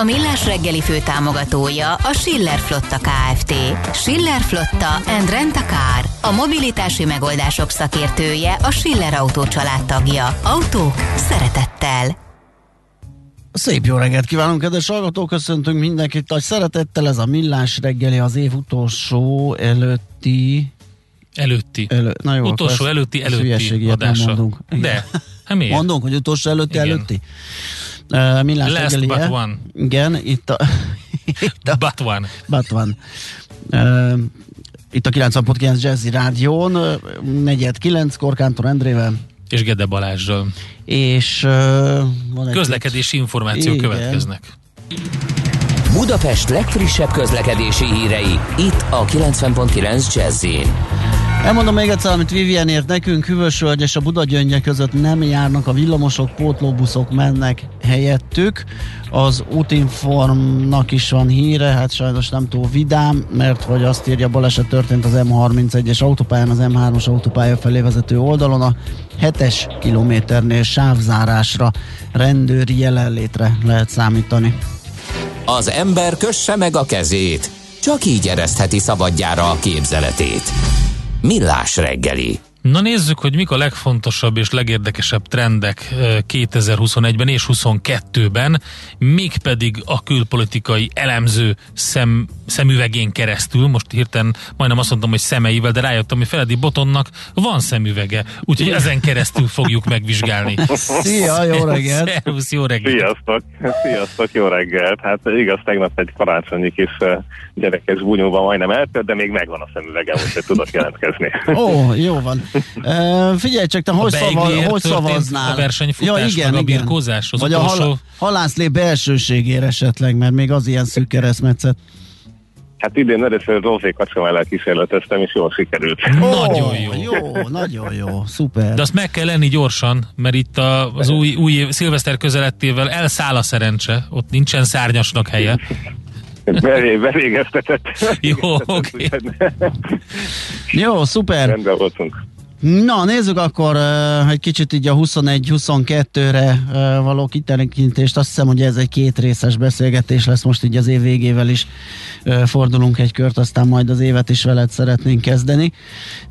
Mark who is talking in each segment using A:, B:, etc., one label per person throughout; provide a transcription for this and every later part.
A: A Millás reggeli fő támogatója a Schiller Flotta KFT. Schiller Flotta and Rent a Car. A mobilitási megoldások szakértője a Schiller Autó tagja. Autók szeretettel.
B: Szép jó reggelt kívánunk, kedves hallgatók! Köszöntünk mindenkit nagy szeretettel. Ez a Millás reggeli az év utolsó előtti
C: Előtti.
B: Elő, na jó,
C: utolsó előtti előtti adása. De, hát miért?
B: Mondunk, hogy utolsó előtti
C: Igen.
B: előtti. Uh, millás
C: Last
B: reggelie.
C: but one.
B: Igen, itt a... itt a
C: But one.
B: but one. Uh, itt a 90.9 Jazzy Rádión, negyed kilenckor Kántor Endrével,
C: És Gede Balázsral.
B: és uh, van egy
C: Közlekedési információk
B: Igen.
C: következnek.
D: Budapest legfrissebb közlekedési hírei, itt a 90.9 Jazzin.
B: Elmondom még egyszer, amit Vivian ért nekünk, Hűvösvölgy és a Budagyöngye között nem járnak a villamosok, pótlóbuszok mennek helyettük. Az útinformnak is van híre, hát sajnos nem túl vidám, mert hogy azt írja, baleset történt az M31-es autópályán, az M3-as autópálya felé vezető oldalon, a 7-es kilométernél sávzárásra, rendőri jelenlétre lehet számítani.
D: Az ember kösse meg a kezét, csak így eresztheti szabadjára a képzeletét. Millás reggeli.
C: Na nézzük, hogy mik a legfontosabb és legérdekesebb trendek eh, 2021-ben és 2022-ben, mégpedig a külpolitikai elemző szem, szemüvegén keresztül, most hirtelen majdnem azt mondtam, hogy szemeivel, de rájöttem, hogy Feledi Botonnak van szemüvege, úgyhogy ezen keresztül fogjuk megvizsgálni.
B: Szia, jó reggelt!
C: Szervusz, jó reggelt!
E: Sziasztok! Sziasztok, jó reggelt! Hát igaz, tegnap egy karácsonyi kis eh, gyerekes bunyóban majdnem eltört, de még megvan a szemüvegem, úgyhogy tudok jelentkezni.
B: Ó, jó van. Figyelj csak, te hogy, szava, hogy szavaznál?
C: a versenyfutás, meg a birkózás, az
B: Vagy a
C: utolsó-
B: hal- halászlé belsőségére esetleg, mert még az ilyen szűk keresztmetszet.
E: Hát idén először Rózé kacsamellel kísérleteztem, és jól sikerült.
C: Nagyon jó.
B: Jó, nagyon jó, szuper.
C: De azt meg kell lenni gyorsan, mert itt a, az új, új év, szilveszter közelettével elszáll a szerencse, ott nincsen szárnyasnak helye.
E: Belé, belégeztetett.
C: Jó, oké.
B: Jó, szuper.
E: Rendben voltunk.
B: Na, nézzük akkor uh, egy kicsit így a 21-22-re uh, való kiterekintést. Azt hiszem, hogy ez egy két részes beszélgetés lesz most így az év végével is. Uh, fordulunk egy kört, aztán majd az évet is veled szeretnénk kezdeni.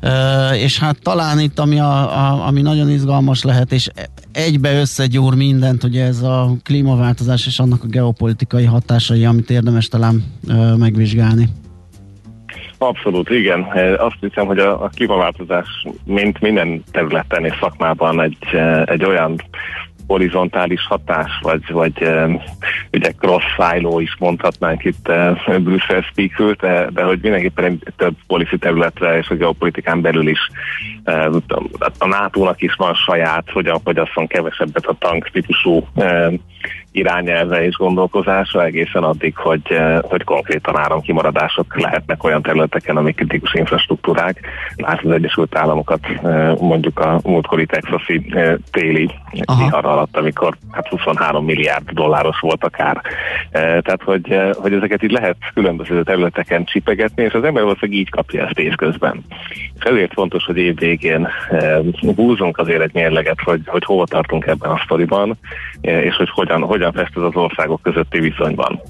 B: Uh, és hát talán itt, ami, a, a, ami nagyon izgalmas lehet, és egybe összegyúr mindent, ugye ez a klímaváltozás és annak a geopolitikai hatásai, amit érdemes talán uh, megvizsgálni.
E: Abszolút, igen. Azt hiszem, hogy a, a klímaváltozás, mint minden területen és szakmában egy, egy olyan horizontális hatás, vagy, vagy ugye cross silo is mondhatnánk itt Brüsszel speakült, de, de hogy mindenképpen egy több policy területre és a geopolitikán belül is a, NATO-nak is van saját, hogyan fogyasszon kevesebbet a tank típusú irányelve és gondolkozása egészen addig, hogy, hogy konkrétan áramkimaradások lehetnek olyan területeken, amik kritikus infrastruktúrák. Lásd az Egyesült Államokat mondjuk a múltkori texasi téli
B: Aha.
E: Alatt, amikor hát 23 milliárd dolláros volt a kár. Eh, Tehát, hogy, eh, hogy ezeket így lehet különböző területeken csipegetni, és az ember valószínűleg így kapja ezt évközben. És ezért fontos, hogy év végén eh, húzunk azért egy mérleget, hogy, hogy hova tartunk ebben a sztoriban, és hogy hogyan, hogyan fest ez az országok közötti viszonyban.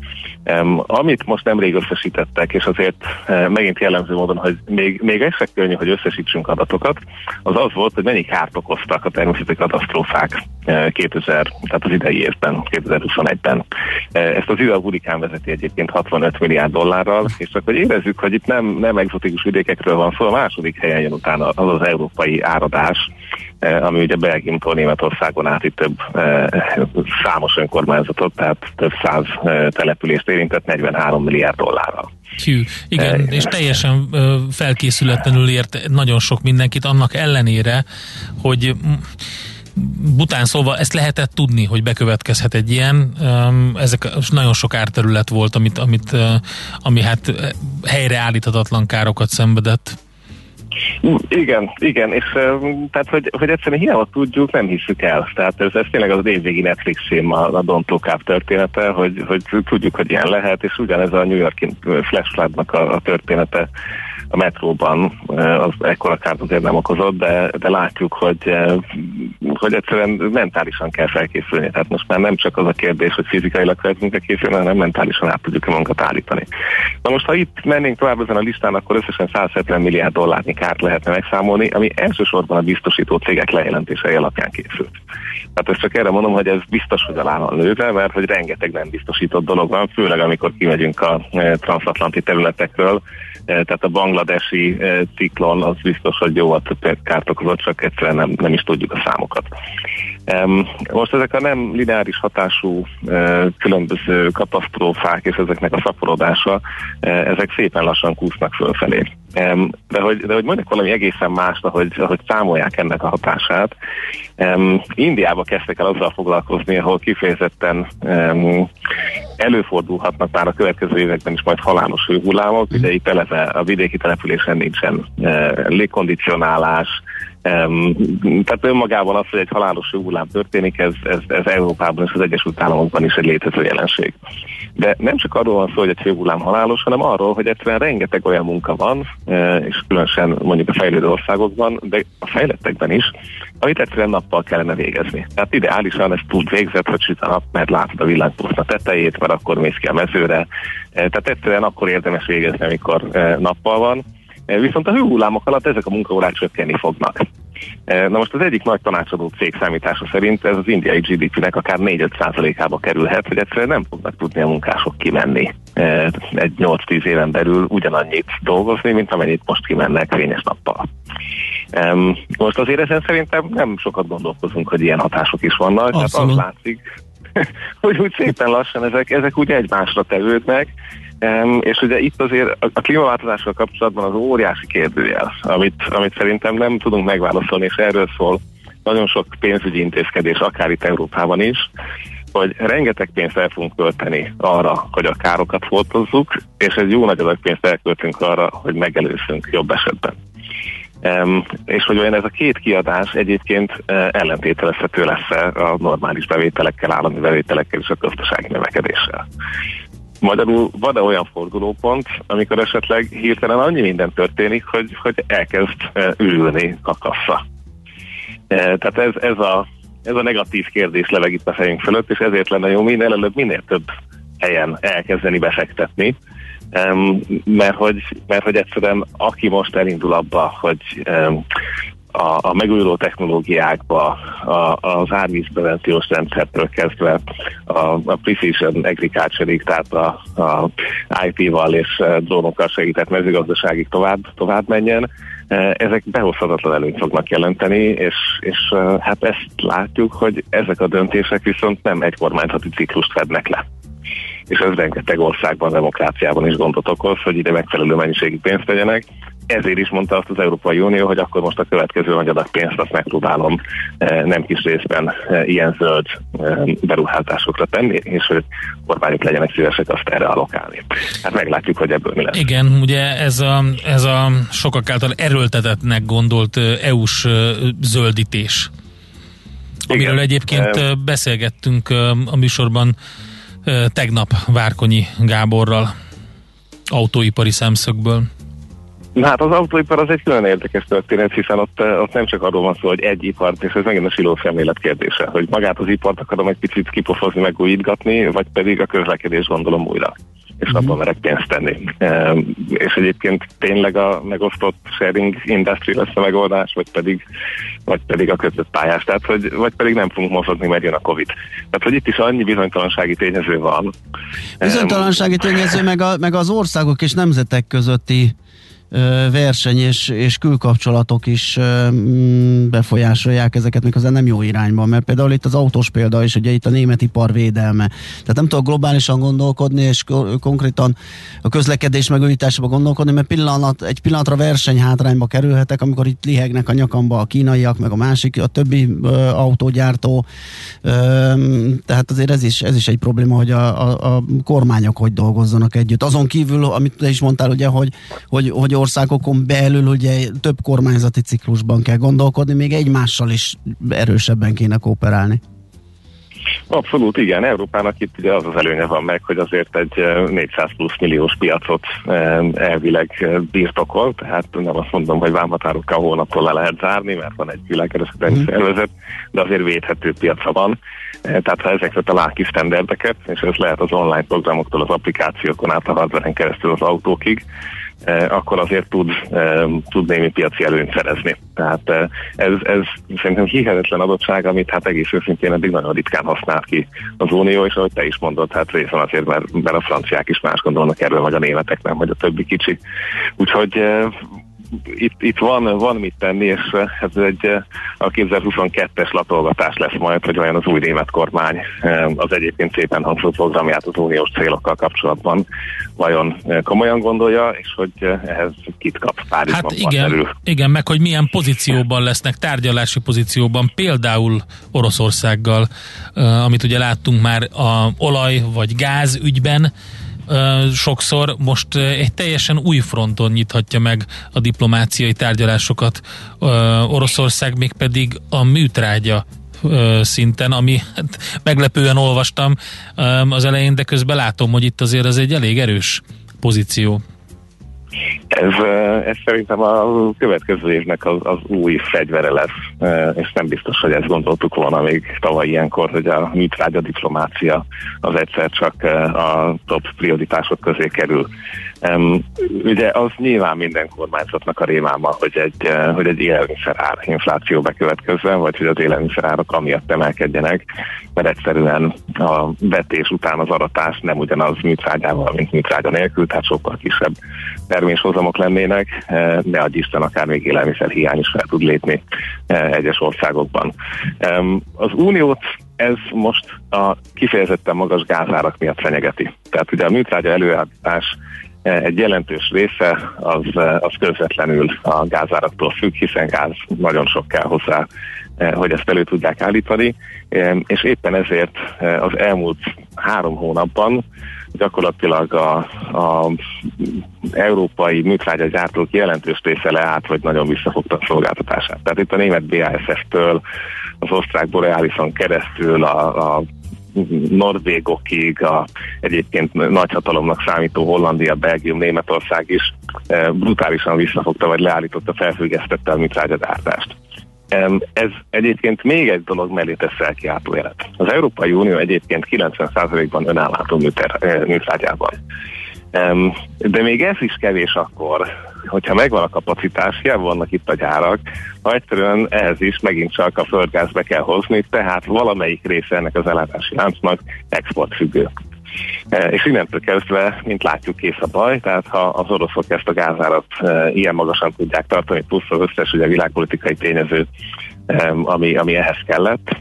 E: Um, amit most nemrég összesítettek, és azért uh, megint jellemző módon, hogy még, még ez se könnyű, hogy összesítsünk adatokat, az az volt, hogy mennyi kárt okoztak a természeti katasztrófák uh, 2000, tehát az idei évben, 2021-ben. Uh, ezt az a hurikán vezeti egyébként 65 milliárd dollárral, és csak hogy érezzük, hogy itt nem, nem egzotikus vidékekről van szó, a második helyen jön utána az az európai áradás, ami ugye Belgiumtól Németországon át itt több eh, számos önkormányzatot, tehát több száz eh, települést érintett 43 milliárd dollárral.
C: Hű, igen,
E: Eh,
C: és teljesen felkészületlenül ért nagyon sok mindenkit, annak ellenére, hogy bután szóval ezt lehetett tudni, hogy bekövetkezhet egy ilyen. Ezek nagyon sok árterület volt, amit, amit, ami hát helyreállíthatatlan károkat szenvedett.
E: Igen, igen, és tehát, hogy, hogy egyszerűen hiába tudjuk, nem hiszük el. Tehát ez, ez tényleg az évvégi Netflix film a, a Don't Look Up története, hogy, hogy tudjuk, hogy ilyen lehet, és ugyanez a New Yorki Flash Floodnak a, a története a metróban az ekkora kárt azért nem okozott, de, de látjuk, hogy, hogy egyszerűen mentálisan kell felkészülni. Tehát most már nem csak az a kérdés, hogy fizikailag feltünk készülni, hanem mentálisan át tudjuk a magunkat állítani. Na most, ha itt mennénk tovább ezen a listán, akkor összesen 170 milliárd dollárnyi kárt lehetne megszámolni, ami elsősorban a biztosító cégek lejelentései alapján készült. Tehát ezt csak erre mondom, hogy ez biztos, hogy alá van lőve, mert hogy rengeteg nem biztosított dolog van, főleg amikor kimegyünk a transatlanti területekről, tehát a bangladesi ciklon az biztos, hogy jó kárt okozott, csak egyszerűen nem, nem is tudjuk a számokat. Most ezek a nem lineáris hatású különböző katasztrófák és ezeknek a szaporodása, ezek szépen lassan kúsznak fölfelé. De hogy, de hogy mondjuk valami egészen más, ahogy, ahogy számolják ennek a hatását, Indiába kezdtek el azzal foglalkozni, ahol kifejezetten előfordulhatnak már a következő években is majd halálos hőhullámok, ugye itt eleve a vidéki településen nincsen légkondicionálás, tehát önmagában az, hogy egy halálos hőhullám történik, ez, ez, ez Európában és az Egyesült Államokban is egy létező jelenség. De nem csak arról van szó, hogy egy hőhullám halálos, hanem arról, hogy egyszerűen rengeteg olyan munka van, e, és különösen mondjuk a fejlődő országokban, de a fejlettekben is, amit egyszerűen nappal kellene végezni. Tehát ideálisan ez tud végzett, hogy süt a nap, mert látod a villanypuszta tetejét, mert akkor mész ki a mezőre. E, tehát egyszerűen akkor érdemes végezni, amikor e, nappal van. Viszont a hőhullámok alatt ezek a munkaórák csökkenni fognak. Na most az egyik nagy tanácsadó cég számítása szerint ez az indiai GDP-nek akár 4-5 kerülhet, hogy egyszerűen nem fognak tudni a munkások kimenni egy 8-10 éven belül ugyanannyit dolgozni, mint amennyit most kimennek fényes nappal. Most azért ezen szerintem nem sokat gondolkozunk, hogy ilyen hatások is vannak. Abszolút. Tehát az látszik, hogy úgy szépen lassan ezek, ezek úgy egymásra tevődnek, és ugye itt azért a, klímaváltozással kapcsolatban az óriási kérdőjel, amit, amit szerintem nem tudunk megválaszolni, és erről szól nagyon sok pénzügyi intézkedés, akár itt Európában is, hogy rengeteg pénzt el fogunk költeni arra, hogy a károkat foltozzuk, és egy jó nagy adag pénzt elköltünk arra, hogy megelőzzünk jobb esetben. Um, és hogy olyan ez a két kiadás egyébként uh, ellentételezhető lesz a normális bevételekkel, állami bevételekkel és a gazdasági növekedéssel. Magyarul van-e olyan fordulópont, amikor esetleg hirtelen annyi minden történik, hogy, hogy elkezd e, ürülni a kassa? E, tehát ez, ez, a, ez a negatív kérdés leveg itt a fejünk fölött, és ezért lenne jó minél előbb minél több helyen elkezdeni befektetni, mert hogy, mert hogy egyszerűen aki most elindul abba, hogy a, a megújuló technológiákba, a, az árvízprevenciós rendszertől kezdve a, a Precision Agriculture-ig, tehát a, a IP-val és e, drónokkal segített mezőgazdaságig tovább, tovább menjen, e, ezek behozhatatlan előnyt fognak jelenteni, és, és e, hát ezt látjuk, hogy ezek a döntések viszont nem egy kormányzati ciklust fednek le és ez rengeteg országban, demokráciában is gondot okoz, hogy ide megfelelő mennyiségű pénzt tegyenek. Ezért is mondta azt az Európai Unió, hogy akkor most a következő nagy adag pénzt azt megpróbálom eh, nem kis részben eh, ilyen zöld eh, beruházásokra tenni, és hogy kormányok legyenek szívesek azt erre alokálni. Hát meglátjuk, hogy ebből mi lesz.
C: Igen, ugye ez a, ez a sokak által erőltetetnek gondolt EU-s zöldítés, amiről Igen. egyébként beszélgettünk a műsorban tegnap Várkonyi Gáborral autóipari szemszögből.
E: Hát az autóipar az egy külön érdekes történet, hiszen ott, ott nem csak arról van szó, hogy egy ipart, és ez megint a siló szemlélet kérdése, hogy magát az ipart akarom egy picit kipofozni, megújítgatni, vagy pedig a közlekedés gondolom újra és mm-hmm. abban merek pénzt tenni. E, és egyébként tényleg a megosztott sharing industry lesz a megoldás, vagy pedig, vagy pedig a kötött pályás, tehát hogy, vagy pedig nem fogunk mozogni, mert jön a Covid. Tehát, hogy itt is annyi bizonytalansági tényező van.
B: Bizonytalansági tényező, meg, a, meg az országok és nemzetek közötti verseny és, és külkapcsolatok is mm, befolyásolják ezeket, miközben nem jó irányban, mert például itt az autós példa is, ugye itt a német ipar védelme. Tehát nem tudok globálisan gondolkodni, és konkrétan a közlekedés megújításában gondolkodni, mert pillanat, egy pillanatra verseny hátrányba kerülhetek, amikor itt lihegnek a nyakamba a kínaiak, meg a másik, a többi ö, autógyártó. Ö, tehát azért ez is, ez is egy probléma, hogy a, a, a kormányok hogy dolgozzanak együtt. Azon kívül, amit te is mondtál, ugye, hogy, hogy, hogy országokon belül ugye több kormányzati ciklusban kell gondolkodni, még egymással is erősebben kéne kooperálni.
E: Abszolút, igen. Európának itt ugye az az előnye van meg, hogy azért egy 400 plusz milliós piacot elvileg birtokol, tehát nem azt mondom, hogy vámhatárokkal holnaptól le lehet zárni, mert van egy világkereskedelmi mm. szervezet, de azért védhető piaca van. Tehát ha ezeket a láki standardeket, és ez lehet az online programoktól, az applikációkon át a hardveren keresztül az autókig, Eh, akkor azért tud, eh, tud némi piaci előnyt szerezni. Tehát eh, ez, ez szerintem hihetetlen adottság, amit hát egész őszintén eddig nagyon ritkán használt ki az Unió, és ahogy te is mondod, hát részben azért, mert, mert a franciák is más gondolnak erről, vagy a németek nem, vagy a többi kicsi. Úgyhogy itt, itt van, van mit tenni, és ez egy a 2022-es latolgatás lesz majd, hogy olyan az új német kormány az egyébként szépen hangzott programját az uniós célokkal kapcsolatban vajon komolyan gondolja, és hogy ehhez kit kap Párizsban
C: Hát igen, igen, meg hogy milyen pozícióban lesznek, tárgyalási pozícióban, például Oroszországgal, amit ugye láttunk már a olaj vagy gáz ügyben, sokszor most egy teljesen új fronton nyithatja meg a diplomáciai tárgyalásokat Oroszország, még pedig a műtrágya szinten, ami hát meglepően olvastam az elején, de közben látom, hogy itt azért ez egy elég erős pozíció.
E: Ez, ez szerintem a következő évnek az, az új fegyvere lesz, és nem biztos, hogy ezt gondoltuk volna még tavaly ilyenkor, hogy a műtrágya diplomácia az egyszer csak a top prioritások közé kerül. Um, ugye az nyilván minden kormányzatnak a rémáma, hogy egy, uh, hogy egy élelmiszer infláció bekövetkezzen, vagy hogy az élelmiszer árak amiatt emelkedjenek, mert egyszerűen a vetés után az aratás nem ugyanaz műtrágyával, mint műtrágya nélkül, tehát sokkal kisebb terméshozamok lennének, uh, de a Isten akár még élelmiszer hiány is fel tud lépni uh, egyes országokban. Um, az uniót ez most a kifejezetten magas gázárak miatt fenyegeti. Tehát ugye a műtrágya előállítás egy jelentős része az, az közvetlenül a gázáraktól függ, hiszen gáz nagyon sok kell hozzá, hogy ezt elő tudják állítani, és éppen ezért az elmúlt három hónapban gyakorlatilag a, a európai műtrágyagyártók jelentős része leállt, vagy nagyon visszafogta a szolgáltatását. Tehát itt a német BASF-től, az osztrák Borealison keresztül a, a norvégokig, a egyébként nagyhatalomnak számító Hollandia, Belgium, Németország is e, brutálisan visszafogta, vagy leállította, felfüggesztette a műtrágyagyártást. Ez egyébként még egy dolog mellé tesz felkiáltó jelet. Az Európai Unió egyébként 90%-ban önállátó e, műtrágyában. De még ez is kevés akkor, hogyha megvan a kapacitás, hiába vannak itt a gyárak, ha egyszerűen ehhez is megint csak a földgázbe kell hozni, tehát valamelyik része ennek az ellátási láncnak exportfüggő. E, és innentől kezdve, mint látjuk, kész a baj, tehát ha az oroszok ezt a gázárat e, ilyen magasan tudják tartani, plusz az összes ugye világpolitikai tényező, ami, ami ehhez kellett,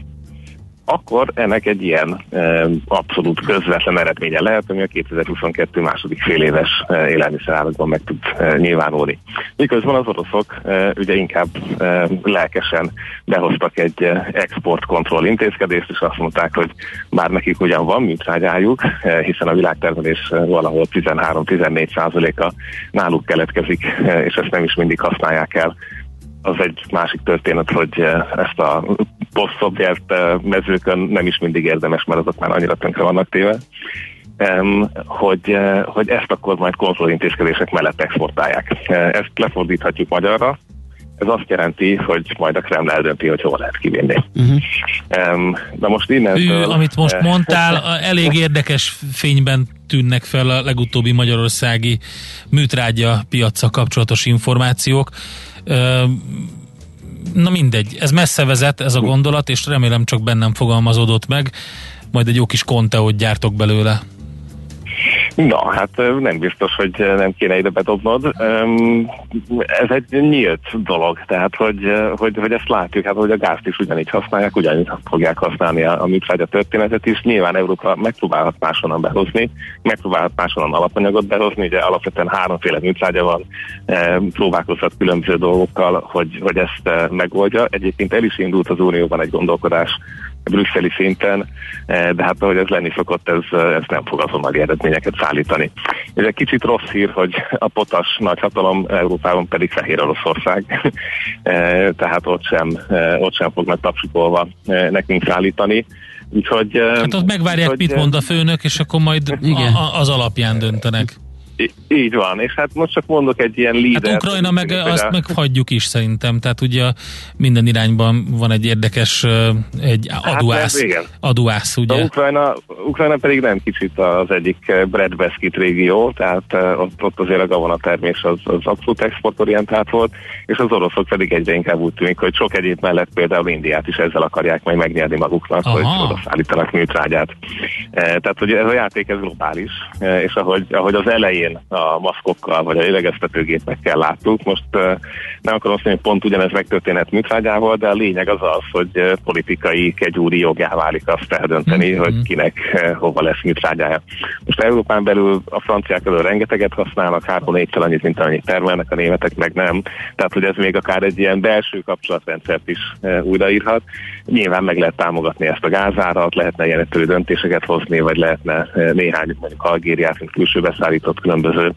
E: akkor ennek egy ilyen e, abszolút közvetlen eredménye lehet, ami a 2022 második fél éves e, élelmiszerárakban meg tud e, nyilvánulni. Miközben az oroszok e, ugye inkább e, lelkesen behoztak egy e, exportkontroll intézkedést, és azt mondták, hogy bár nekik ugyan van műtrágyájuk, e, hiszen a világtermelés valahol 13-14 százaléka náluk keletkezik, e, és ezt nem is mindig használják el az egy másik történet, hogy eh, ezt a posztszobját eh, mezőkön nem is mindig érdemes, mert azok már annyira tönkre vannak téve, hogy, eh, hogy ezt akkor majd kontrollintézkedések mellett exportálják. Ezt lefordíthatjuk magyarra, ez azt jelenti, hogy majd a Kreml eldönti, hogy hova lehet kivinni. Uh-huh. Na most innen.
C: Ő, amit most mondtál, elég érdekes fényben tűnnek fel a legutóbbi magyarországi műtrágya piaccal kapcsolatos információk. Na mindegy, ez messze vezet ez a gondolat, és remélem csak bennem fogalmazódott meg, majd egy jó kis konteót gyártok belőle.
E: Na, hát nem biztos, hogy nem kéne ide bedobnod. Ez egy nyílt dolog, tehát hogy, hogy, hogy ezt látjuk, hát hogy a gázt is ugyanígy használják, ugyanígy fogják használni a, a műtrágya történetet is. Nyilván Európa megpróbálhat máshonnan behozni, megpróbálhat máshonnan alapanyagot behozni, ugye alapvetően háromféle műtrágya van, próbálkozhat különböző dolgokkal, hogy, hogy ezt megoldja. Egyébként el is indult az Unióban egy gondolkodás brüsszeli szinten, de hát ahogy ez lenni szokott, ez, ez nem fog azonnali eredményeket szállítani. Ez egy kicsit rossz hír, hogy a potas nagyhatalom Európában pedig Fehér Oroszország, tehát ott sem, ott sem fognak tapsikolva nekünk szállítani.
C: Úgyhogy, hát ott megvárják, hogy, mit mond a főnök, és akkor majd igen. A, az alapján döntenek.
E: Így van, és hát most csak mondok egy ilyen líder.
C: Hát Ukrajna meg azt meg hagyjuk is szerintem, tehát ugye minden irányban van egy érdekes, egy aduász, hát aduász ugye?
E: A Ukrajna, Ukrajna pedig nem kicsit az egyik Brad Beskit régió, tehát ott, ott azért a gabonatermés az, az abszolút exportorientált volt, és az oroszok pedig egyre inkább úgy tűnik, hogy sok egyéb mellett például Indiát is ezzel akarják majd megnyerni maguknak, Aha. hogy oda szállítanak műtrágyát. Tehát, hogy ez a játék ez globális, és ahogy, ahogy az elején elején a maszkokkal vagy a lélegeztetőgépekkel láttuk. Most nem akarom azt mondani, hogy pont ugyanez megtörténhet műtrágyával, de a lényeg az az, hogy politikai kegyúri jogá válik azt eldönteni, mm-hmm. hogy kinek hova lesz műtrágyája. Most Európán belül a franciák elől rengeteget használnak, három-négyszer annyit, mint amennyit termelnek, a németek meg nem. Tehát, hogy ez még akár egy ilyen belső kapcsolatrendszert is újraírhat. Nyilván meg lehet támogatni ezt a gázárat, lehetne ilyen döntéseket hozni, vagy lehetne néhány mondjuk Algériát, mint külső beszállított külön különböző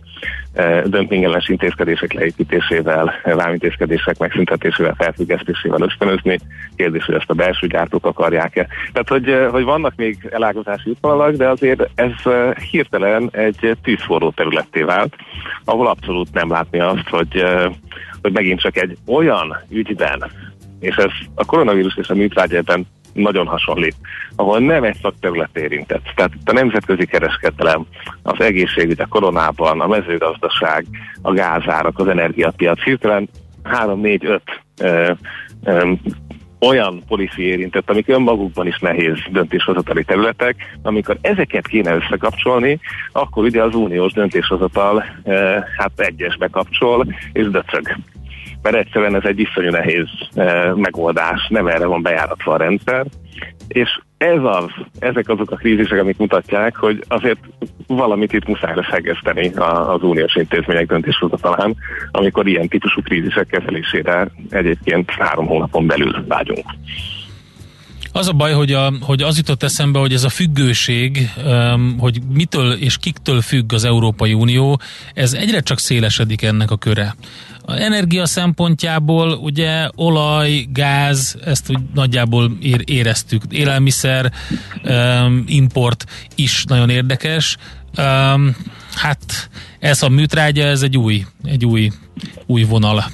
E: eh, dömpingellenes intézkedések leépítésével, vámintézkedések megszüntetésével, felfüggesztésével ösztönözni. Kérdés, hogy ezt a belső gyártók akarják-e. Tehát, hogy, eh, hogy vannak még elágazási útvonalak, de azért ez hirtelen egy tűzforró területté vált, ahol abszolút nem látni azt, hogy, hogy megint csak egy olyan ügyben, és ez a koronavírus és a műtrágyában nagyon hasonlít, ahol nem egy szakterület érintett. Tehát itt a nemzetközi kereskedelem, az egészségügy, a koronában, a mezőgazdaság, a gázárak, az energiapiac, hirtelen 3-4-5 olyan policy érintett, amik önmagukban is nehéz döntéshozatali területek, amikor ezeket kéne összekapcsolni, akkor ugye az uniós döntéshozatal e, hát egyesbe kapcsol és döcög mert egyszerűen ez egy iszonyú nehéz e, megoldás, nem erre van bejáratva a rendszer, és ez az, ezek azok a krízisek, amik mutatják, hogy azért valamit itt muszáj lesz hegeszteni az uniós intézmények talán, amikor ilyen típusú krízisek kezelésére egyébként három hónapon belül vágyunk.
C: Az a baj, hogy, a, hogy az jutott eszembe, hogy ez a függőség, hogy mitől és kiktől függ az Európai Unió, ez egyre csak szélesedik ennek a köre. A energia szempontjából ugye olaj, gáz, ezt úgy nagyjából ér, éreztük. Élelmiszer, import is nagyon érdekes. Hát ez a műtrágya, ez egy új, egy új, új vonal.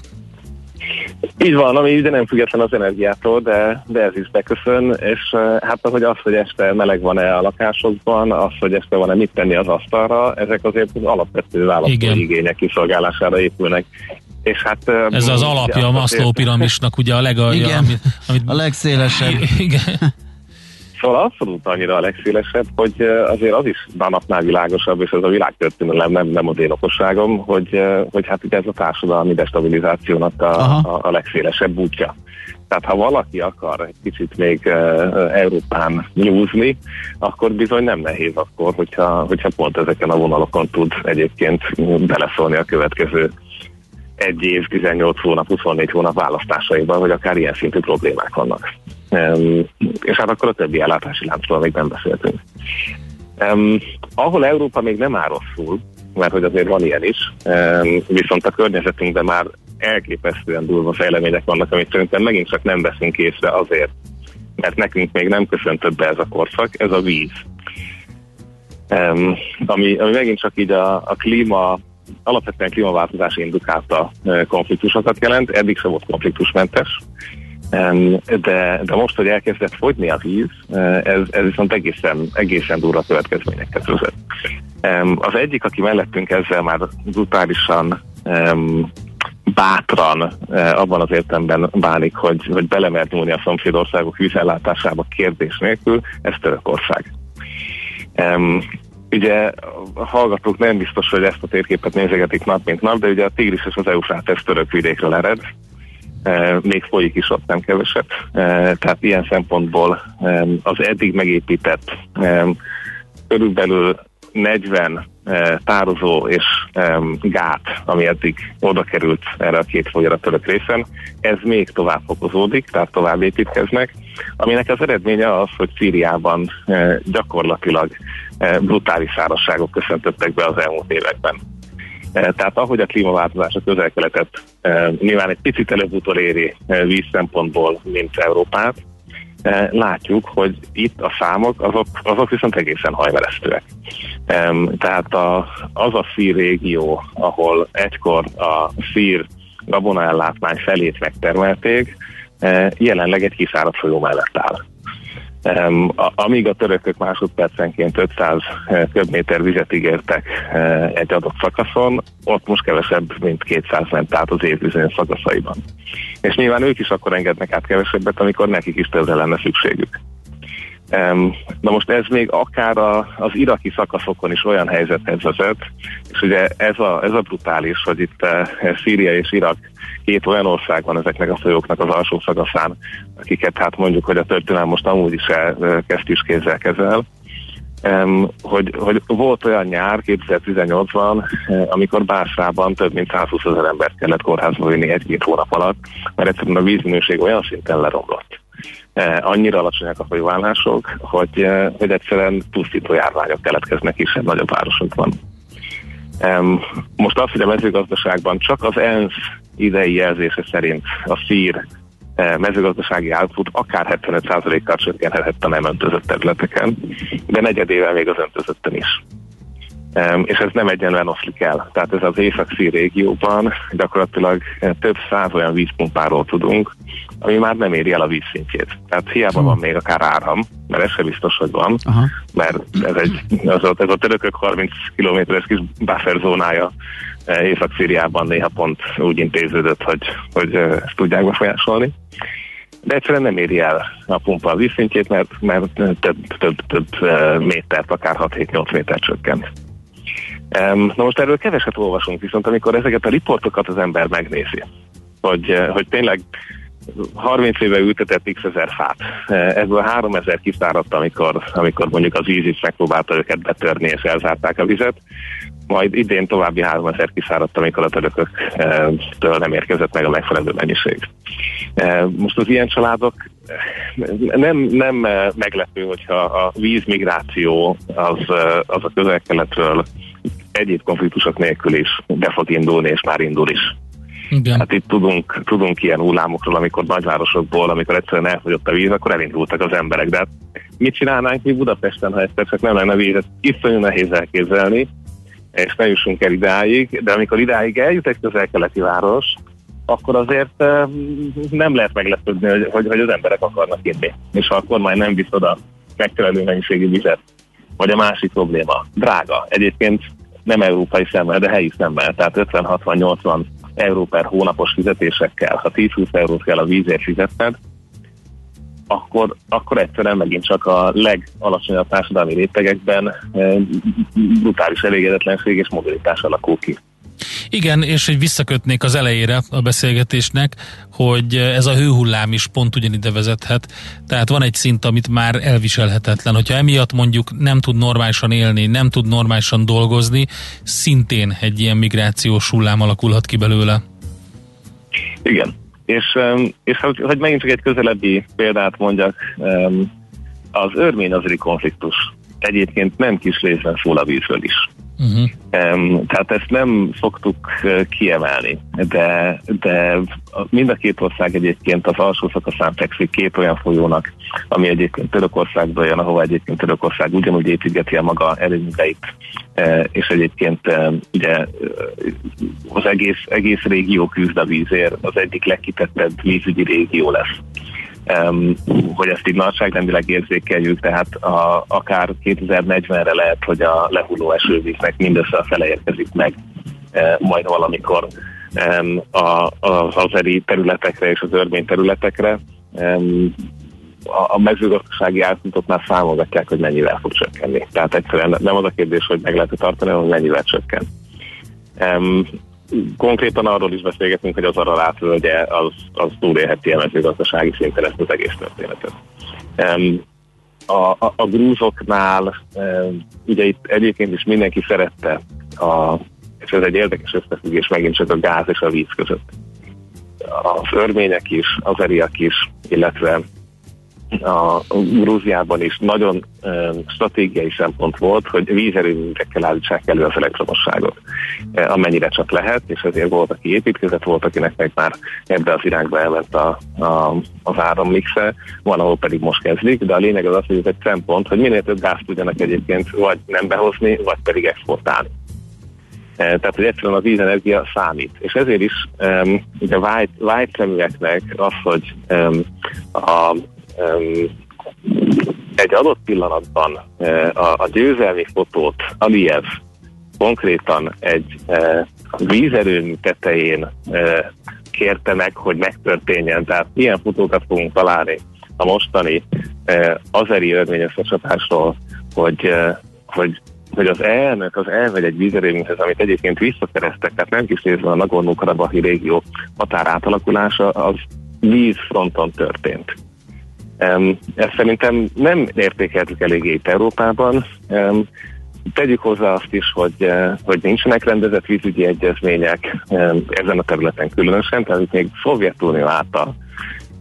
E: Így van, ami ide nem független az energiától, de, de ez is beköszön, és hát az, hogy az, hogy este meleg van-e a lakásokban, az, hogy este van-e mit tenni az asztalra, ezek azért az alapvető választói igények kiszolgálására épülnek.
C: És hát, Ez az alapja a Maslow piramisnak, ugye a legalja,
B: igen, amit, amit, a legszélesebb.
C: Igen.
E: Szóval abszolút annyira a legszélesebb, hogy azért az is napnál világosabb, és ez a világtörténelem nem, nem az én okosságom, hogy, hogy hát ugye ez a társadalmi destabilizációnak a, a, a legszélesebb útja. Tehát ha valaki akar egy kicsit még uh, Európán nyúzni, akkor bizony nem nehéz akkor, hogyha, hogyha pont ezeken a vonalokon tud egyébként beleszólni a következő egy év, 18 hónap, 24 hónap választásaiban, vagy akár ilyen szintű problémák vannak. És hát akkor a többi ellátási láncról még nem beszéltünk. Ahol Európa még nem áll rosszul, mert hogy azért van ilyen is, um, viszont a környezetünkben már elképesztően durva fejlemények vannak, amit szerintem megint csak nem veszünk észre azért, mert nekünk még nem köszöntött be ez a korszak, ez a víz. Um, ami, ami megint csak így a, a klíma alapvetően klímaváltozás indukálta konfliktusokat jelent, eddig sem volt konfliktusmentes, de, de most, hogy elkezdett fogyni a víz, ez, ez viszont egészen, egészen durva következményeket vezet. Az egyik, aki mellettünk ezzel már brutálisan bátran abban az értemben bánik, hogy, hogy belemert nyúlni a szomszédországok vízellátásába kérdés nélkül, ez Törökország. Ugye a hallgatók nem biztos, hogy ezt a térképet nézegetik nap mint nap, de ugye a Tigris és az Eufrátesz török vidékről ered, még folyik is ott nem keveset. E, tehát ilyen szempontból az eddig megépített körülbelül 40 tározó és gát, ami eddig oda került erre a két folyóra törött részen, ez még tovább fokozódik, tehát tovább építkeznek, aminek az eredménye az, hogy Szíriában gyakorlatilag brutális szárazságok köszöntöttek be az elmúlt években. Tehát ahogy a klímaváltozás a közel-keletet nyilván egy picit előbb éri víz szempontból, mint Európát, látjuk, hogy itt a számok, azok, azok viszont egészen hajmeresztőek. Tehát a, az a szír régió, ahol egykor a szír gabonaellátmány felét megtermelték, jelenleg egy kiszáradt folyó mellett áll. Amíg a törökök másodpercenként 500 köbméter vizet ígértek egy adott szakaszon, ott most kevesebb, mint 200 ment át az év bizonyos szakaszaiban. És nyilván ők is akkor engednek át kevesebbet, amikor nekik is többre lenne szükségük. Na most ez még akár a, az iraki szakaszokon is olyan helyzethez vezet, és ugye ez a, ez a brutális, hogy itt e, Szíria és Irak két olyan ország van ezeknek a folyóknak az alsó szakaszán, akiket hát mondjuk, hogy a történelem most amúgy is is kézzel kezel, hogy, hogy volt olyan nyár 2018-ban, amikor Básrában több mint 120 ezer embert kellett kórházba vinni egy-két hónap alatt, mert egyszerűen a vízminőség olyan szinten leromlott. Uh, annyira alacsonyak a folyóállások, hogy, uh, hogy egyszerűen pusztító járványok keletkeznek is nagyobb városokban. Most azt, hogy a mezőgazdaságban csak az ENSZ idei jelzése szerint a szír eh, mezőgazdasági output akár 75%-kal csökkenhetett a nem öntözött területeken, de negyedével még az öntözötten is és ez nem egyenlően oszlik el. Tehát ez az észak régióban gyakorlatilag eh, több száz olyan vízpumpáról tudunk, ami már nem éri el a vízszintjét. Tehát hiába van még akár áram, mert ez sem biztos, hogy van, Aha. mert ez, egy, az a, ez a törökök 30 kilométeres kis buffer zónája Észak-Szíriában néha pont úgy intéződött, hogy, hogy eh, ezt tudják befolyásolni. De egyszerűen nem éri el a pumpa a vízszintjét, mert, mert több, több, több métert, akár 6-7-8 méter csökkent. Na most erről keveset olvasunk, viszont amikor ezeket a riportokat az ember megnézi, hogy, eh, hogy tényleg 30 éve ültetett x ezer fát. Eh, ebből 3000 kiszáradt, amikor, amikor mondjuk az ISIS megpróbálta őket betörni és elzárták a vizet, majd idén további 3000 kiszáradt, amikor a törököktől nem érkezett meg a megfelelő mennyiség. Eh, most az ilyen családok nem, nem meglepő, hogyha a vízmigráció az, az a közel-keletről egyéb konfliktusok nélkül is be fog indulni, és már indul is. Igen. Hát itt tudunk, tudunk ilyen hullámokról, amikor nagyvárosokból, amikor egyszerűen elfogyott a víz, akkor elindultak az emberek. De hát mit csinálnánk mi Budapesten, ha ezt csak nem lenne víz? Iszonyú nehéz elképzelni, és ne jussunk el idáig, de amikor idáig eljut egy közel-keleti város, akkor azért nem lehet meglepődni, hogy, hogy, az emberek akarnak inni. És ha akkor már nem visz oda megfelelő mennyiségű vizet. Vagy a másik probléma, drága. Egyébként nem európai szemmel, de helyi szemmel, tehát 50-60-80 euró per hónapos fizetésekkel, ha 10-20 eurót kell a vízért fizetned, akkor, akkor egyszerűen megint csak a legalacsonyabb társadalmi rétegekben e, brutális elégedetlenség és mobilitás alakul ki.
C: Igen, és hogy visszakötnék az elejére a beszélgetésnek, hogy ez a hőhullám is pont ugyanide vezethet. Tehát van egy szint, amit már elviselhetetlen. Hogyha emiatt mondjuk nem tud normálisan élni, nem tud normálisan dolgozni, szintén egy ilyen migrációs hullám alakulhat ki belőle.
E: Igen. És, és hogy, hogy megint csak egy közelebbi példát mondjak, az örmény-azeri konfliktus egyébként nem kis részben szól a vízről is. Uh-huh. Um, tehát ezt nem szoktuk kiemelni, de, de mind a két ország egyébként az alsó szakaszán fekszik két olyan folyónak, ami egyébként Törökországban jön, ahova egyébként Törökország ugyanúgy építgeti a maga erőműveit, uh, és egyébként uh, ugye az egész, egész régió küzd a vízért, az egyik legkitettebb vízügyi régió lesz hogy ezt így nagyságrendileg érzékeljük, tehát a, akár 2040-re lehet, hogy a lehulló esővíznek mindössze a fele érkezik meg e, majd valamikor a, az azeri területekre és az örmény területekre. A, mezőgazdasági átmutat már számolgatják, hogy mennyivel fog csökkenni. Tehát egyszerűen nem az a kérdés, hogy meg lehet tartani, hanem hogy mennyivel csökken. Um, konkrétan arról is beszélgetünk, hogy az Aralát völgye az, az túlélheti a mezőgazdasági szinten ezt az egész történetet. Um, a, a, a grúzoknál, ugye itt egyébként is mindenki szerette, a, és ez egy érdekes összefüggés megint csak a gáz és a víz között. Az örmények is, az eriak is, illetve a Grúziában is nagyon stratégiai szempont volt, hogy vízerőművekkel állítsák elő az elektromosságot, amennyire csak lehet, és ezért volt, aki építkezett, volt, akinek meg már ebbe az irányba elment a, a, az árammixe, van, ahol pedig most kezdik, de a lényeg az az, hogy ez egy szempont, hogy minél több gázt tudjanak egyébként vagy nem behozni, vagy pedig exportálni. Tehát, hogy egyszerűen a vízenergia számít. És ezért is um, ugye white, white szemüveknek az, hogy um, a egy adott pillanatban a, a győzelmi fotót Aliyev konkrétan egy vízerőmű tetején kérte meg, hogy megtörténjen. Tehát ilyen fotókat fogunk találni a mostani azeri örvényösszecsapásról, hogy, hogy hogy az elnök az elmegy egy vízerőműhez, amit egyébként visszakeresztek, tehát nem kis részben a Nagorno-Karabahi régió határátalakulása, az vízfronton történt. Ezt szerintem nem értékeltük eléggé itt Európában. Tegyük hozzá azt is, hogy, uh, hogy nincsenek rendezett vízügyi egyezmények ezen a területen különösen, tehát itt még Szovjetunió által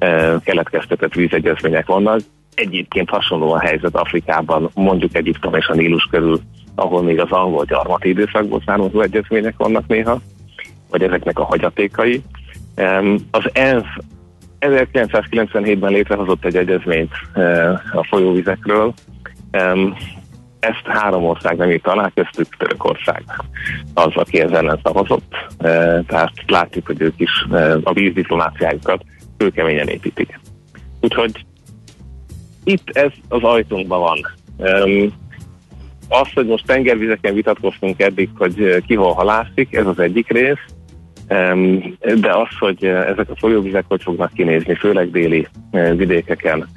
E: uh, keletkeztetett vízegyezmények vannak. Egyébként hasonló a helyzet Afrikában, mondjuk Egyiptom és a Nílus körül, ahol még az angol gyarmati időszakból származó egyezmények vannak néha, vagy ezeknek a hagyatékai. Az ENSZ 1997-ben létrehozott egy egyezményt eh, a folyóvizekről. Ezt három ország nem írt alá, köztük Törökország az, aki ezzel ellen szavazott. Eh, tehát látjuk, hogy ők is eh, a vízdiplomáciájukat kőkeményen építik. Úgyhogy itt ez az ajtónkban van. Az, hogy most tengervizeken vitatkoztunk eddig, hogy ki hol halászik, ez az egyik rész. De az, hogy ezek a folyóvizek hogy fognak kinézni, főleg déli vidékeken,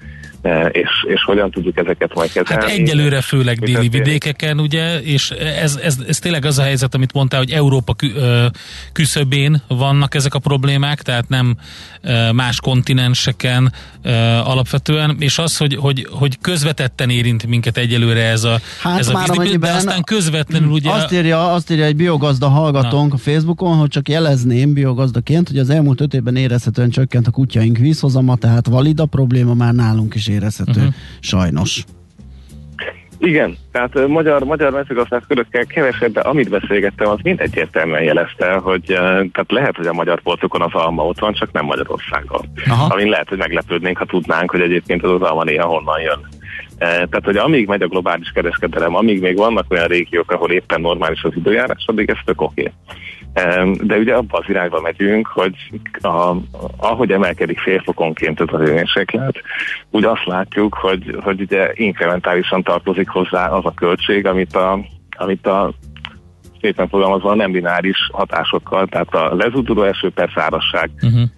E: és, és hogyan tudjuk ezeket majd kezelni.
C: Hát egyelőre főleg déli vidékeken, ugye, és ez, ez, ez tényleg az a helyzet, amit mondtál, hogy Európa kü, küszöbén vannak ezek a problémák, tehát nem más kontinenseken alapvetően, és az, hogy, hogy, hogy közvetetten érint minket egyelőre ez a,
B: hát
C: ez a vízdipő, de aztán közvetlenül ugye...
B: Azt írja, azt írja egy biogazda hallgatónk Na. a Facebookon, hogy csak jelezném biogazdaként, hogy az elmúlt öt évben érezhetően csökkent a kutyáink vízhozama, tehát valid a probléma már nálunk is érezhető, uh-huh. sajnos.
E: Igen, tehát magyar, magyar mezőgazdász körökkel kevesebb, de amit beszélgettem, az mind egyértelműen jelezte, hogy tehát lehet, hogy a magyar polcokon az alma ott van, csak nem Magyarországon. Aha. Amin lehet, hogy meglepődnénk, ha tudnánk, hogy egyébként az, az alma néha honnan jön. Tehát, hogy amíg megy a globális kereskedelem, amíg még vannak olyan régiók, ahol éppen normális az időjárás, addig ez tök oké. De ugye abban az irányba megyünk, hogy a, ahogy emelkedik félfokonként ez a hőmérséklet, úgy azt látjuk, hogy, hogy ugye inkrementálisan tartozik hozzá az a költség, amit a, amit a szépen fogalmazva nem bináris hatásokkal, tehát a lezúduló eső per szárasság uh-huh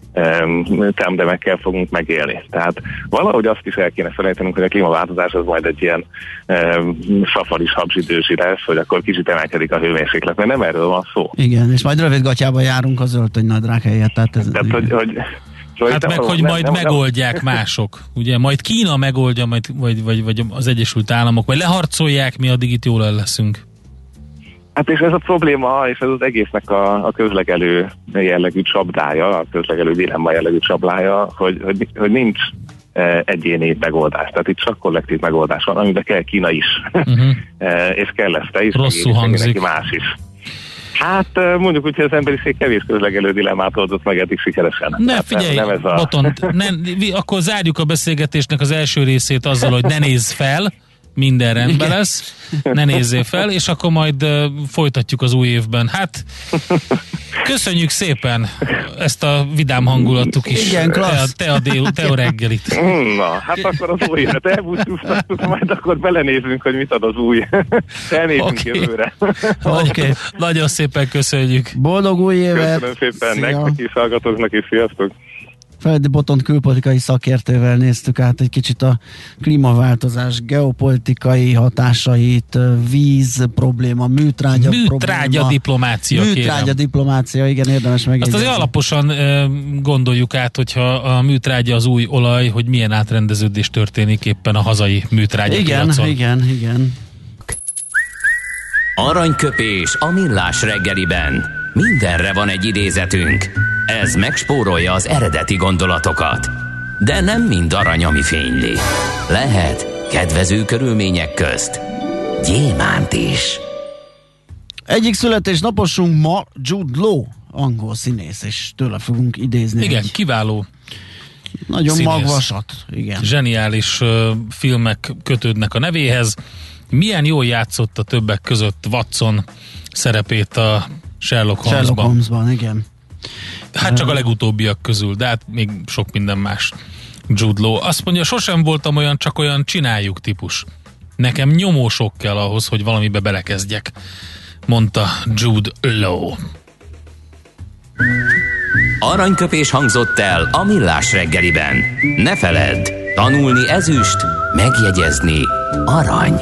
E: termdemekkel fogunk megélni. Tehát valahogy azt is el kéne felejtenünk, hogy a klímaváltozás az majd egy ilyen um, safaris habzsidősi lesz, hogy akkor kicsit emelkedik a hőmérséklet, mert nem erről van szó.
B: Igen, és majd rövid gatyába járunk az öltöny nadrág helyett. Tehát, ez
E: tehát hogy, hogy
C: Szóval hát meg, hogy nem, majd nem, megoldják nem. mások. Ugye, majd Kína megoldja, majd, vagy, vagy, vagy az Egyesült Államok, vagy leharcolják, mi addig itt jól el leszünk.
E: Hát és ez a probléma, és ez az egésznek a, a közlegelő jellegű csapdája, a közlegelő dilemma jellegű csapdája, hogy, hogy, hogy nincs e, egyéni megoldás. Tehát itt csak kollektív megoldás van, amiben kell Kína is. Uh-huh. és kell ezt te is,
C: Rosszul hangzik.
E: más is. Hát e, mondjuk úgy, hogy az emberiség kevés közlegelő dilemmát oldott meg eddig sikeresen.
C: Ne, hát figyelj, nem, nem ez a... Boton, ne, akkor zárjuk a beszélgetésnek az első részét azzal, hogy ne nézz fel, minden rendben Igen. lesz, ne nézzél fel, és akkor majd folytatjuk az új évben. Hát, köszönjük szépen ezt a vidám hangulattuk is.
B: Igen, klassz.
C: Te, te a, dél, te a reggelit.
E: Na, hát akkor az új évet elbúcsúztattuk, majd akkor belenézünk, hogy mit ad az új. Elnézünk okay. jövőre.
C: okay. Nagyon szépen köszönjük.
B: Boldog új évet!
E: Köszönöm szépen, Szia. nektek is, hallgatóknak is, sziasztok!
B: Feledi Botont külpolitikai szakértővel néztük át egy kicsit a klímaváltozás geopolitikai hatásait, víz probléma, műtrágya,
C: műtrágya
B: probléma.
C: diplomácia.
B: Műtrágya
C: kérem.
B: diplomácia, igen, érdemes meg.
C: Azt azért alaposan gondoljuk át, hogyha a műtrágya az új olaj, hogy milyen átrendeződés történik éppen a hazai műtrágya
B: Igen,
C: piacon.
B: igen, igen.
D: Aranyköpés a millás reggeliben. Mindenre van egy idézetünk. Ez megspórolja az eredeti gondolatokat. De nem mind arany, ami fényli. Lehet kedvező körülmények közt gyémánt is.
B: Egyik születésnaposunk ma Jude Law, angol színész, és tőle fogunk idézni.
C: Igen,
B: egy
C: kiváló,
B: nagyon
C: színész.
B: magvasat. Igen.
C: zseniális ö, filmek kötődnek a nevéhez. Milyen jól játszotta többek között Watson szerepét a Sherlock
B: Sherlock
C: Holmesban.
B: Holmesban, igen.
C: Hát csak a legutóbbiak közül, de hát még sok minden más. Jude Law. Azt mondja, sosem voltam olyan, csak olyan csináljuk típus. Nekem nyomósok kell ahhoz, hogy valamibe belekezdjek, mondta Jude Law.
D: Aranyköpés hangzott el a millás reggeliben. Ne feledd, tanulni ezüst, megjegyezni arany.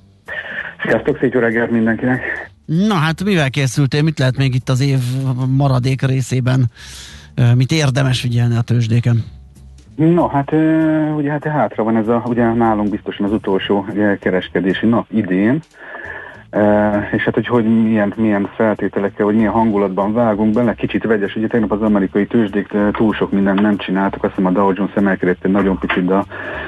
F: Sziasztok, szép reggelt mindenkinek!
B: Na hát mivel készültél? Mit lehet még itt az év maradék részében? Mit érdemes figyelni a tőzsdéken?
F: No, hát ugye hát hátra van ez a, ugye nálunk biztosan az utolsó kereskedési nap idén, és hát, hogy, hogy milyen, milyen feltételekkel, vagy milyen hangulatban vágunk bele, kicsit vegyes, ugye tegnap az amerikai tőzsdék túl sok mindent nem csináltak, azt hiszem a Dow Jones emelkedett egy nagyon picit, de a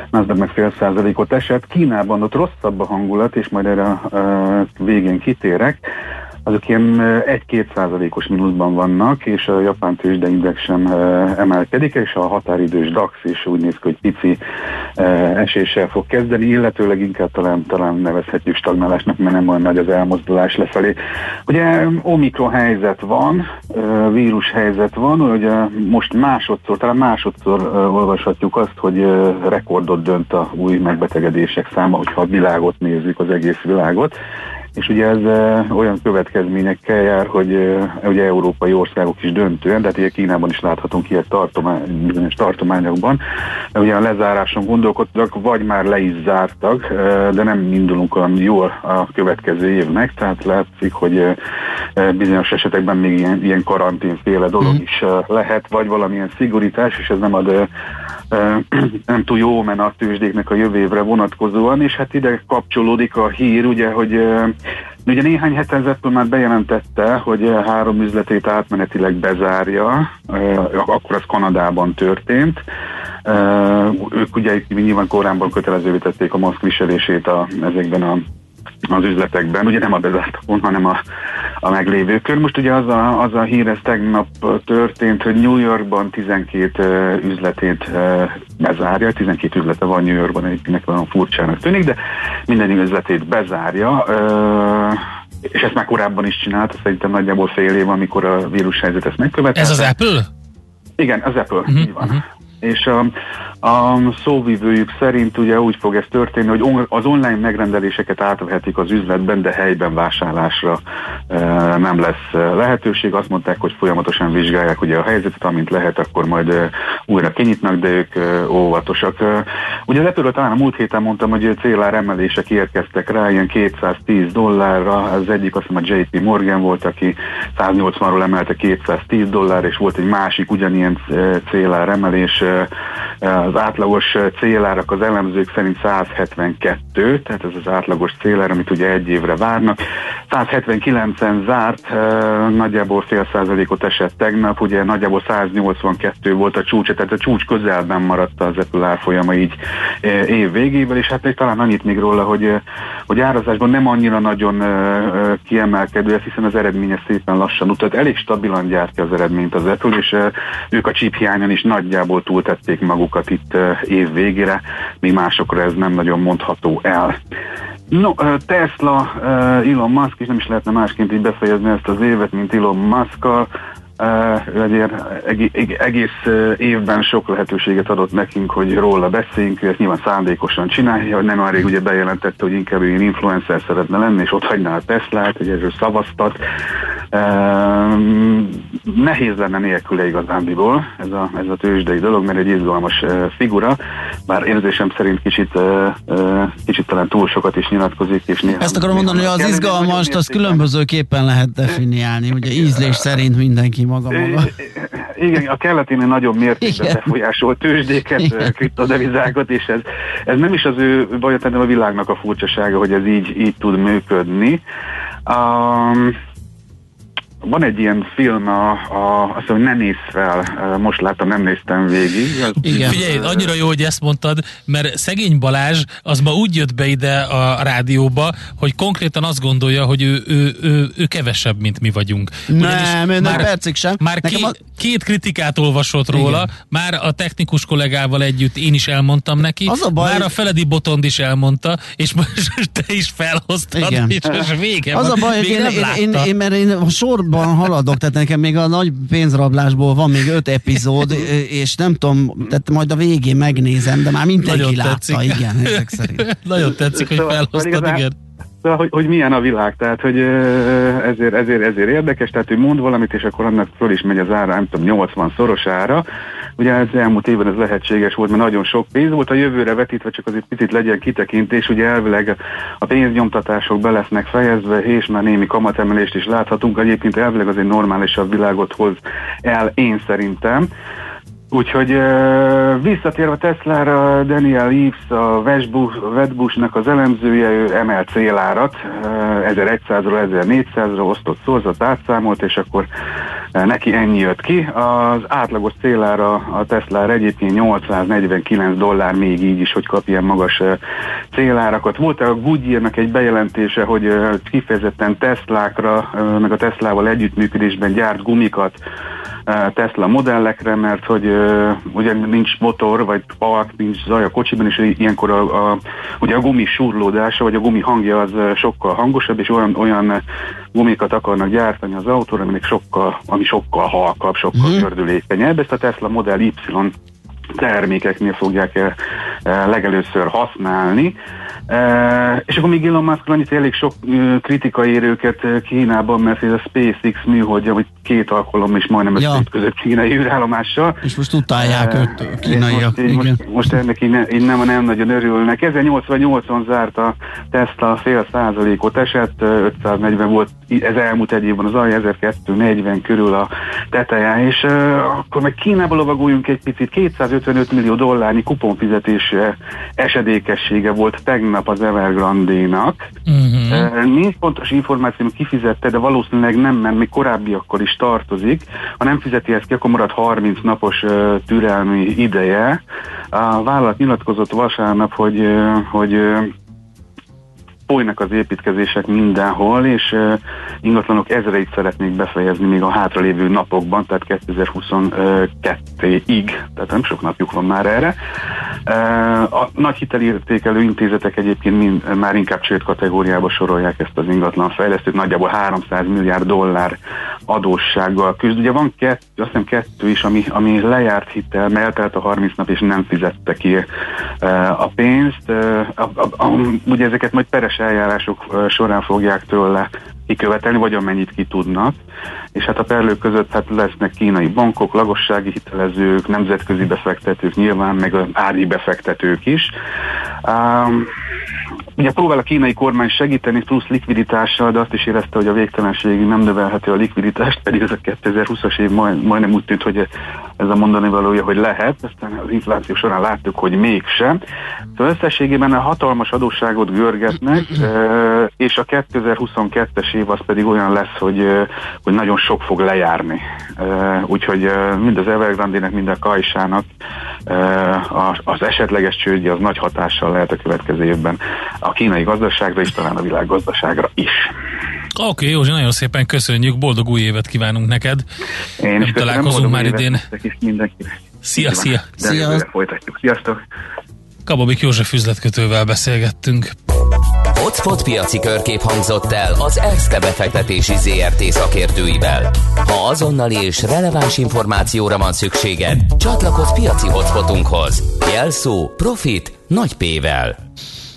F: Nasdaq meg fél százalékot esett. Kínában ott rosszabb a hangulat, és majd erre uh, végén kitérek. Azok ilyen 1-2 százalékos mínuszban vannak, és a japán tőzsdeindex sem emelkedik, és a határidős DAX is úgy néz ki, hogy pici eséssel fog kezdeni, illetőleg inkább talán, talán nevezhetjük stagnálásnak, mert nem olyan nagy az elmozdulás lefelé. Ugye omikron helyzet van, vírus helyzet van, ugye most másodszor, talán másodszor olvashatjuk azt, hogy rekordot dönt a új megbetegedések száma, hogyha a világot nézzük, az egész világot és ugye ez uh, olyan következményekkel jár, hogy uh, ugye európai országok is döntően, de hát ugye Kínában is láthatunk ilyet tartomány, bizonyos tartományokban, de ugye a lezáráson gondolkodtak, vagy már le is zártak, uh, de nem indulunk olyan jól a következő évnek, tehát látszik, hogy bizonyos esetekben még ilyen, ilyen karanténféle dolog mm. is lehet, vagy valamilyen szigorítás, és ez nem ad nem túl jó men a tőzsdéknek a jövő évre vonatkozóan, és hát ide kapcsolódik a hír, ugye, hogy ugye néhány heten Apple már bejelentette, hogy három üzletét átmenetileg bezárja, akkor az Kanadában történt. Ők ugye nyilván korábban kötelezővé tették a maszk viselését a, ezekben a az üzletekben, ugye nem a bezártakon, hanem a, a meglévőkön. Most ugye az a, az a hír, ez tegnap történt, hogy New Yorkban 12 uh, üzletét bezárja, 12 üzlete van New Yorkban, egyiknek van furcsának tűnik, de minden üzletét bezárja. És ezt már korábban is csinálta, szerintem nagyjából fél év, amikor a vírushelyzet ezt megkövetelte.
C: Ez az Apple?
F: Igen, az Apple, uh-huh, így van. Uh-huh. És a, a szóvivőjük szerint ugye úgy fog ez történni, hogy on, az online megrendeléseket átvehetik az üzletben, de helyben vásárlásra e, nem lesz lehetőség. Azt mondták, hogy folyamatosan vizsgálják ugye a helyzetet, amint lehet, akkor majd e, újra kinyitnak, de ők e, óvatosak. E, ugye az Apple talán a múlt héten mondtam, hogy célár emelések érkeztek rá, ilyen 210 dollárra, az egyik azt hiszem a JP Morgan volt, aki 180-ról emelte 210 dollár, és volt egy másik ugyanilyen célár emelés, Az átlagos célárak az elemzők szerint 172, tehát ez az átlagos célár, amit ugye egy évre várnak. 179-en zárt, nagyjából fél százalékot esett tegnap, ugye nagyjából 182 volt a csúcs, tehát a csúcs közelben maradt az Apple árfolyama így év végével, és hát talán annyit még róla, hogy, hogy árazásban nem annyira nagyon kiemelkedő, hiszen az eredménye szépen lassan utat. Elég stabilan gyártja az eredményt az Apple, és ők a chip hiányon is nagyjából túltették magukat itt év végére, míg másokra ez nem nagyon mondható el. No, Tesla, Elon Musk, és nem is lehetne másként így befejezni ezt az évet, mint Elon Musk-kal. Azért egész évben sok lehetőséget adott nekünk, hogy róla beszéljünk, ő ezt nyilván szándékosan csinálja, hogy nem már rég ugye bejelentette, hogy inkább ő influencer szeretne lenni, és ott hagyná a Teslát, hogy erről szavaztat. Nehéz lenne nélküle igazándiból ez a, ez a tőzsdei dolog, mert egy izgalmas figura, bár érzésem szerint kicsit, kicsit talán túl sokat is nyilatkozik. És néha
B: Ezt akarom mondani, hogy az izgalmas, az különbözőképpen lehet definiálni, ugye ízlés szerint mindenki maga maga.
F: Igen, a kelleténél nagyon mértékben befolyásolt tőzsdéket, kriptodevizákat, és ez, ez nem is az ő baj, hanem a világnak a furcsasága, hogy ez így, így tud működni. Um, van egy ilyen film, a, a, azt hogy ne nézz fel, most láttam, nem néztem végig.
C: Igen. Figyelj, annyira jó, hogy ezt mondtad, mert szegény Balázs az ma úgy jött be ide a rádióba, hogy konkrétan azt gondolja, hogy ő, ő, ő, ő kevesebb, mint mi vagyunk.
B: nem, ő már, percig sem.
C: Már ké, a... két kritikát olvasott róla, Igen. már a technikus kollégával együtt én is elmondtam neki, az a baj, már a Feledi Botond is elmondta, és most te is felhoztad, Igen. és most vége
B: Az
C: van.
B: a baj, hogy én, én, én, én, mert én a sorban haladok, tehát nekem még a nagy pénzrablásból van még öt epizód, és nem tudom, tehát majd a végén megnézem, de már mindenki Nagyon látta, tetszik. igen, ezek szerint.
C: Nagyon tetszik, hogy szóval felhoztad, igen.
F: Szóval, hogy, hogy milyen a világ, tehát hogy ezért, ezért, ezért érdekes, tehát ő mond valamit, és akkor annak föl is megy az ára, nem tudom, 80 szorosára. Ugye az elmúlt évben ez lehetséges volt, mert nagyon sok pénz volt, a jövőre vetítve csak azért picit legyen kitekintés, ugye elvileg a pénznyomtatások be lesznek fejezve, és már némi kamatemelést is láthatunk, egyébként elvileg az egy normálisabb világot hoz el, én szerintem. Úgyhogy visszatérve Tesla-ra, Daniel Eves, a Wedbush-nak az elemzője, ő emelt célárat, uh, 1100-ról 1400-ra osztott szorzat átszámolt, és akkor neki ennyi jött ki. Az átlagos célára a Tesla egyébként 849 dollár még így is, hogy kap ilyen magas célárakat. Volt a Goodyear-nak egy bejelentése, hogy kifejezetten Teslákra, meg a Teslával együttműködésben gyárt gumikat Tesla modellekre, mert hogy uh, ugye nincs motor, vagy park, nincs zaj a kocsiban, és ilyenkor a, a, ugye a gumi surlódása, vagy a gumi hangja az sokkal hangosabb, és olyan, olyan gumikat akarnak gyártani az autóra, aminek sokkal, ami sokkal halkabb, sokkal mm. gördülékenyebb. Ezt a Tesla Model Y termékeknél fogják legelőször használni. Uh, és akkor még Elon Musk annyit elég sok kritika ér őket Kínában, mert ez a SpaceX műholdja, hogy két alkalom is majdnem ja. között kínai űrállomással.
B: És most utálják őt kínaiak.
F: Most, most, most ennek így, ne, így nem, nem nagyon örülnek. 1088-on zárt a Tesla fél százalékot esett, 540 volt ez elmúlt egy évben az alja 1240 körül a teteje, és uh, akkor meg Kínába lovaguljunk egy picit, 255 millió dollárnyi kuponfizetés esedékessége volt tegnap az Evergrande-nak. Uh-huh. Uh, nincs pontos információ, hogy kifizette, de valószínűleg nem, mert még korábbiakkor is tartozik. Ha nem fizeti ezt ki, akkor marad 30 napos türelmi ideje. A vállalat nyilatkozott vasárnap, hogy, hogy folynak az építkezések mindenhol, és ingatlanok ezreit szeretnék befejezni még a hátralévő napokban, tehát 2022-ig, tehát nem sok napjuk van már erre. A nagy hitelértékelő intézetek egyébként mind, már inkább csőd kategóriába sorolják ezt az ingatlan fejlesztőt, nagyjából 300 milliárd dollár adóssággal küzd. Ugye van kettő, azt hiszem kettő is, ami, ami lejárt hitel, mert a 30 nap, és nem fizette ki a pénzt. A, a, a, ugye ezeket majd peres eljárások során fogják tőle kikövetelni, vagy amennyit ki tudnak. És hát a perlők között hát lesznek kínai bankok, lagossági hitelezők, nemzetközi befektetők, nyilván meg ári befektetők is. Um, Ugye próbál a kínai kormány segíteni plusz likviditással, de azt is érezte, hogy a végtelenségig nem növelhető a likviditást, pedig ez a 2020-as év majd, majdnem úgy tűnt, hogy ez a mondani valója, hogy lehet, aztán az infláció során láttuk, hogy mégsem. Szóval összességében a hatalmas adósságot görgetnek, és a 2022-es év az pedig olyan lesz, hogy, hogy nagyon sok fog lejárni. Úgyhogy mind az Evergrande-nek, mind a Kajsának az esetleges csődje az nagy hatással lehet a következő évben a kínai gazdaságra és talán a világ gazdaságra is.
C: Oké, okay, Józsi, nagyon szépen köszönjük, boldog új évet kívánunk neked.
F: Én is
C: találkozunk már idén.
F: Mindenkinek.
C: Szia, szia!
F: Szia! Folytatjuk. Sziasztok!
C: Kababik József üzletkötővel beszélgettünk.
D: Hotspot piaci körkép hangzott el az ESZTE befektetési ZRT szakértőivel. Ha azonnali és releváns információra van szükséged, csatlakozz piaci hotspotunkhoz. Jelszó Profit nagy P-vel.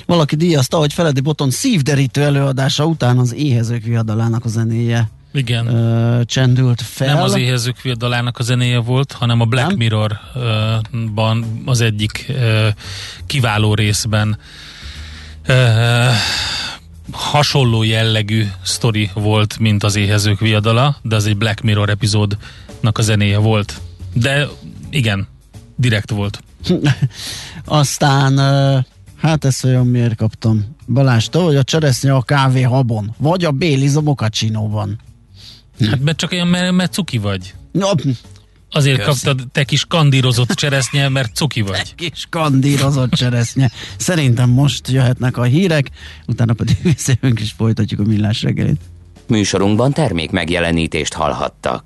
B: Valaki díjazta, hogy Feledi Boton szívderítő előadása után az éhezők viadalának a zenéje
C: igen.
B: Ö, csendült fel.
C: Nem az éhezők viadalának a zenéje volt, hanem a Black Mirror-ban az egyik ö, kiváló részben ö, hasonló jellegű sztori volt, mint az éhezők viadala, de az egy Black Mirror epizódnak a zenéje volt. De igen, direkt volt.
B: Aztán Hát ezt olyan miért kaptam. Balázs, hogy a cseresznye a kávé habon, vagy a béliz a mokacsinóban.
C: Hát mert csak olyan, mert, mert cuki vagy.
B: No,
C: Azért Köszi. kaptad te kis kandírozott cseresznye, mert cuki vagy. Te
B: kis kandírozott cseresznye. Szerintem most jöhetnek a hírek, utána pedig visszajövünk és folytatjuk a millás reggelit.
D: Műsorunkban termék megjelenítést hallhattak.